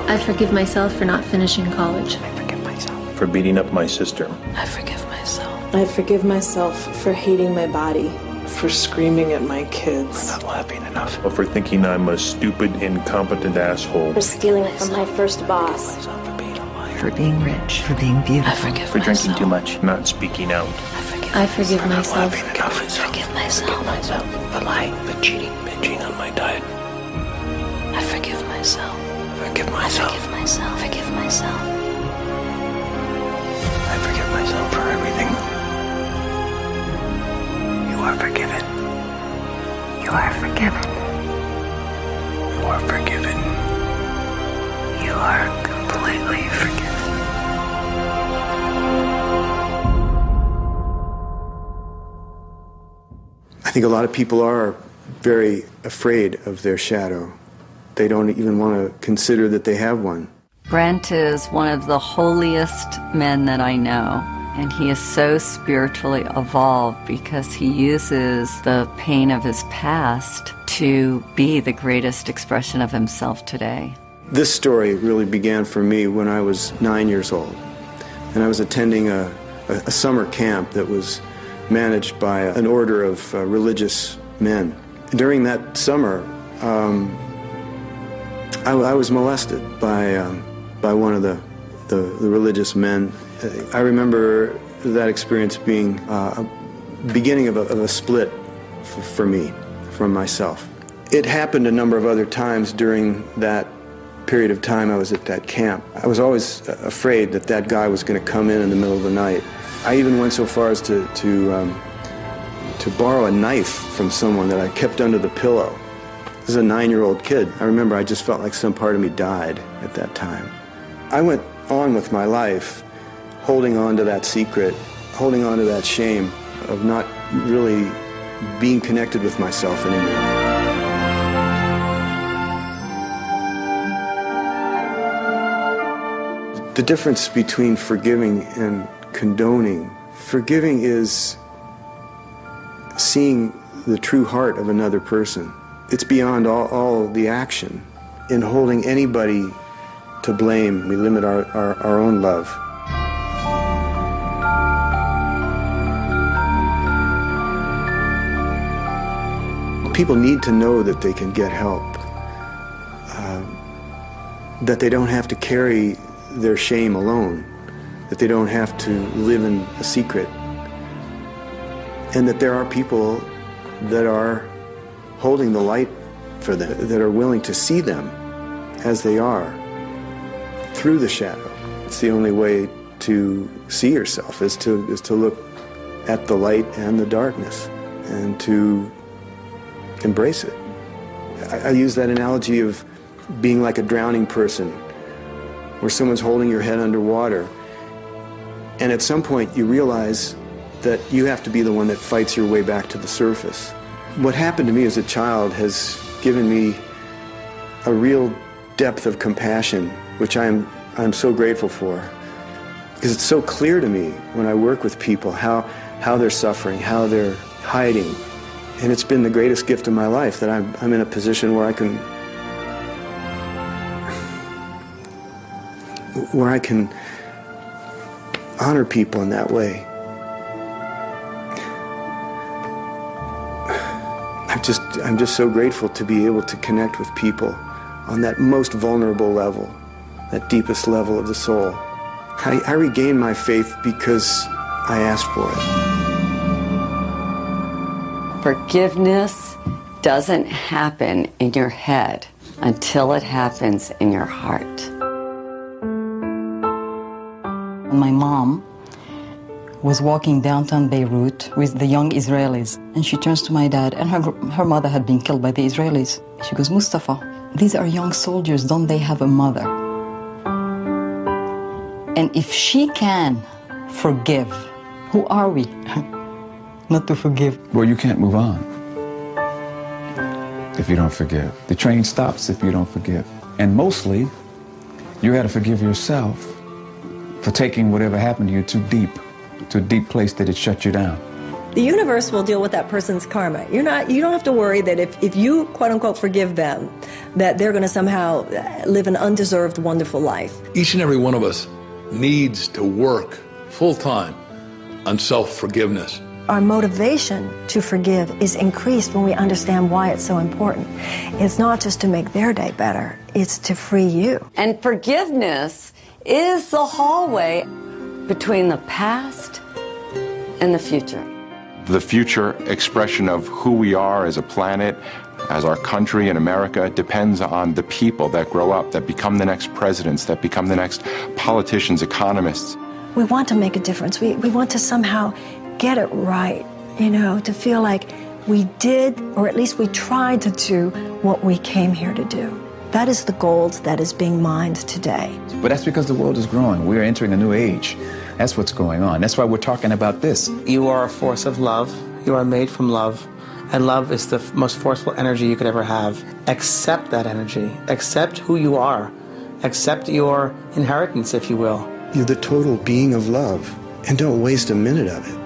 I forgive myself for not finishing college. I forgive myself. For beating up my sister. I forgive myself. I forgive myself for hating my body. For screaming at my kids. For Not laughing enough. Or for thinking I'm a stupid, incompetent asshole. For stealing from my first boss. For being rich. For being beautiful. I forgive For drinking myself. too much. Not speaking out. I forgive For not myself. laughing enough. I forgive myself. myself. The lying, For cheating, binging on my diet. I forgive myself. Forgive I myself. forgive myself. Forgive myself. I forgive myself for everything. You are forgiven. You are forgiven. You are forgiven. You are completely forgiven. I think a lot of people are very afraid of their shadow. They don't even want to consider that they have one. Brent is one of the holiest men that I know, and he is so spiritually evolved because he uses the pain of his past to be the greatest expression of himself today. This story really began for me when I was nine years old. And I was attending a, a, a summer camp that was managed by an order of uh, religious men. During that summer, um, I, I was molested by, um, by one of the, the, the religious men. I remember that experience being uh, a beginning of a, of a split for me from myself. It happened a number of other times during that period of time I was at that camp. I was always uh, afraid that that guy was going to come in in the middle of the night. I even went so far as to, to, um, to borrow a knife from someone that I kept under the pillow. Is a nine-year-old kid. I remember I just felt like some part of me died at that time. I went on with my life holding on to that secret, holding on to that shame of not really being connected with myself anymore. The difference between forgiving and condoning forgiving is seeing the true heart of another person. It's beyond all, all the action. In holding anybody to blame, we limit our, our, our own love. People need to know that they can get help, uh, that they don't have to carry their shame alone, that they don't have to live in a secret, and that there are people that are holding the light for them, that are willing to see them as they are through the shadow. It's the only way to see yourself is to is to look at the light and the darkness and to embrace it. I, I use that analogy of being like a drowning person where someone's holding your head underwater and at some point you realize that you have to be the one that fights your way back to the surface. What happened to me as a child has given me a real depth of compassion, which I'm, I'm so grateful for. Because it's so clear to me when I work with people how, how they're suffering, how they're hiding. And it's been the greatest gift of my life that I'm, I'm in a position where I can where I can honor people in that way. Just I'm just so grateful to be able to connect with people on that most vulnerable level, that deepest level of the soul. I, I regained my faith because I asked for it. Forgiveness doesn't happen in your head until it happens in your heart. My mom was walking downtown Beirut with the young Israelis, and she turns to my dad, and her, her mother had been killed by the Israelis. She goes, Mustafa, these are young soldiers, don't they have a mother? And if she can forgive, who are we not to forgive? Well, you can't move on if you don't forgive. The train stops if you don't forgive. And mostly, you got to forgive yourself for taking whatever happened to you too deep, to a deep place that it shut you down. The universe will deal with that person's karma. You're not you don't have to worry that if, if you quote unquote forgive them, that they're gonna somehow uh, live an undeserved, wonderful life. Each and every one of us needs to work full time on self forgiveness. Our motivation to forgive is increased when we understand why it's so important. It's not just to make their day better, it's to free you. And forgiveness is the hallway between the past and the future. The future expression of who we are as a planet, as our country in America, depends on the people that grow up, that become the next presidents, that become the next politicians, economists. We want to make a difference. We, we want to somehow get it right, you know, to feel like we did, or at least we tried to do what we came here to do. That is the gold that is being mined today. But that's because the world is growing. We're entering a new age. That's what's going on. That's why we're talking about this. You are a force of love. You are made from love. And love is the f- most forceful energy you could ever have. Accept that energy. Accept who you are. Accept your inheritance, if you will. You're the total being of love, and don't waste a minute of it.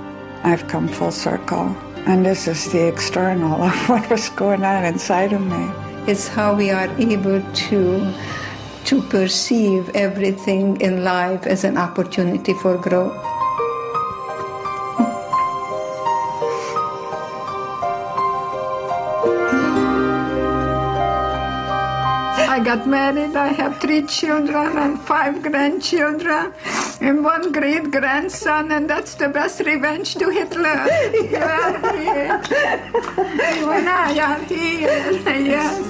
I've come full circle, and this is the external of what was going on inside of me. It's how we are able to to perceive everything in life as an opportunity for growth. Got married. I have three children and five grandchildren and one great grandson, and that's the best revenge to Hitler. Yeah, when I am here, yes.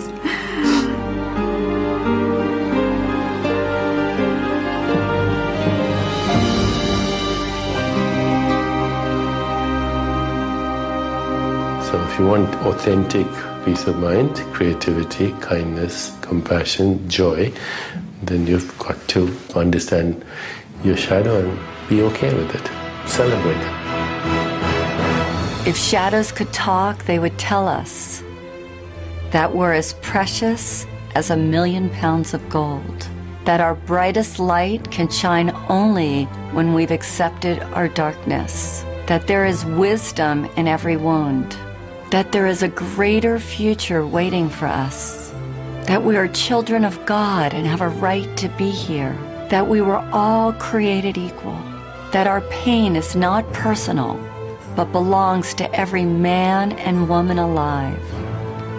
So if you want authentic peace of mind, creativity, kindness, compassion, joy, then you've got to understand your shadow and be okay with it. Celebrate it. If shadows could talk, they would tell us that we're as precious as a million pounds of gold, that our brightest light can shine only when we've accepted our darkness, that there is wisdom in every wound, that there is a greater future waiting for us, that we are children of God and have a right to be here, that we were all created equal, that our pain is not personal, but belongs to every man and woman alive.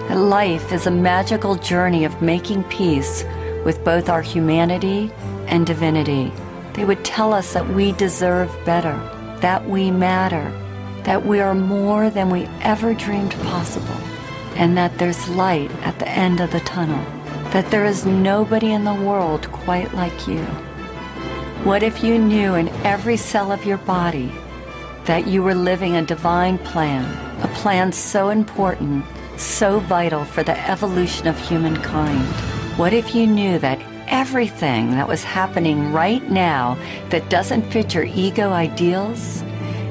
That life is a magical journey of making peace with both our humanity and divinity. They would tell us that we deserve better, that we matter, that we are more than we ever dreamed possible, and that there's light at the end of the tunnel, that there is nobody in the world quite like you. What if you knew in every cell of your body that you were living a divine plan, a plan so important, so vital for the evolution of humankind? What if you knew that everything that was happening right now that doesn't fit your ego ideals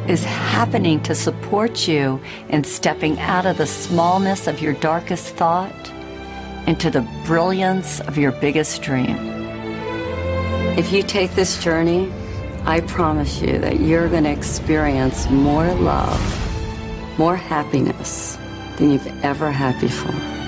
is happening to support you in stepping out of the smallness of your darkest thought into the brilliance of your biggest dream? If you take this journey, I promise you that you're going to experience more love, more happiness than you've ever had before.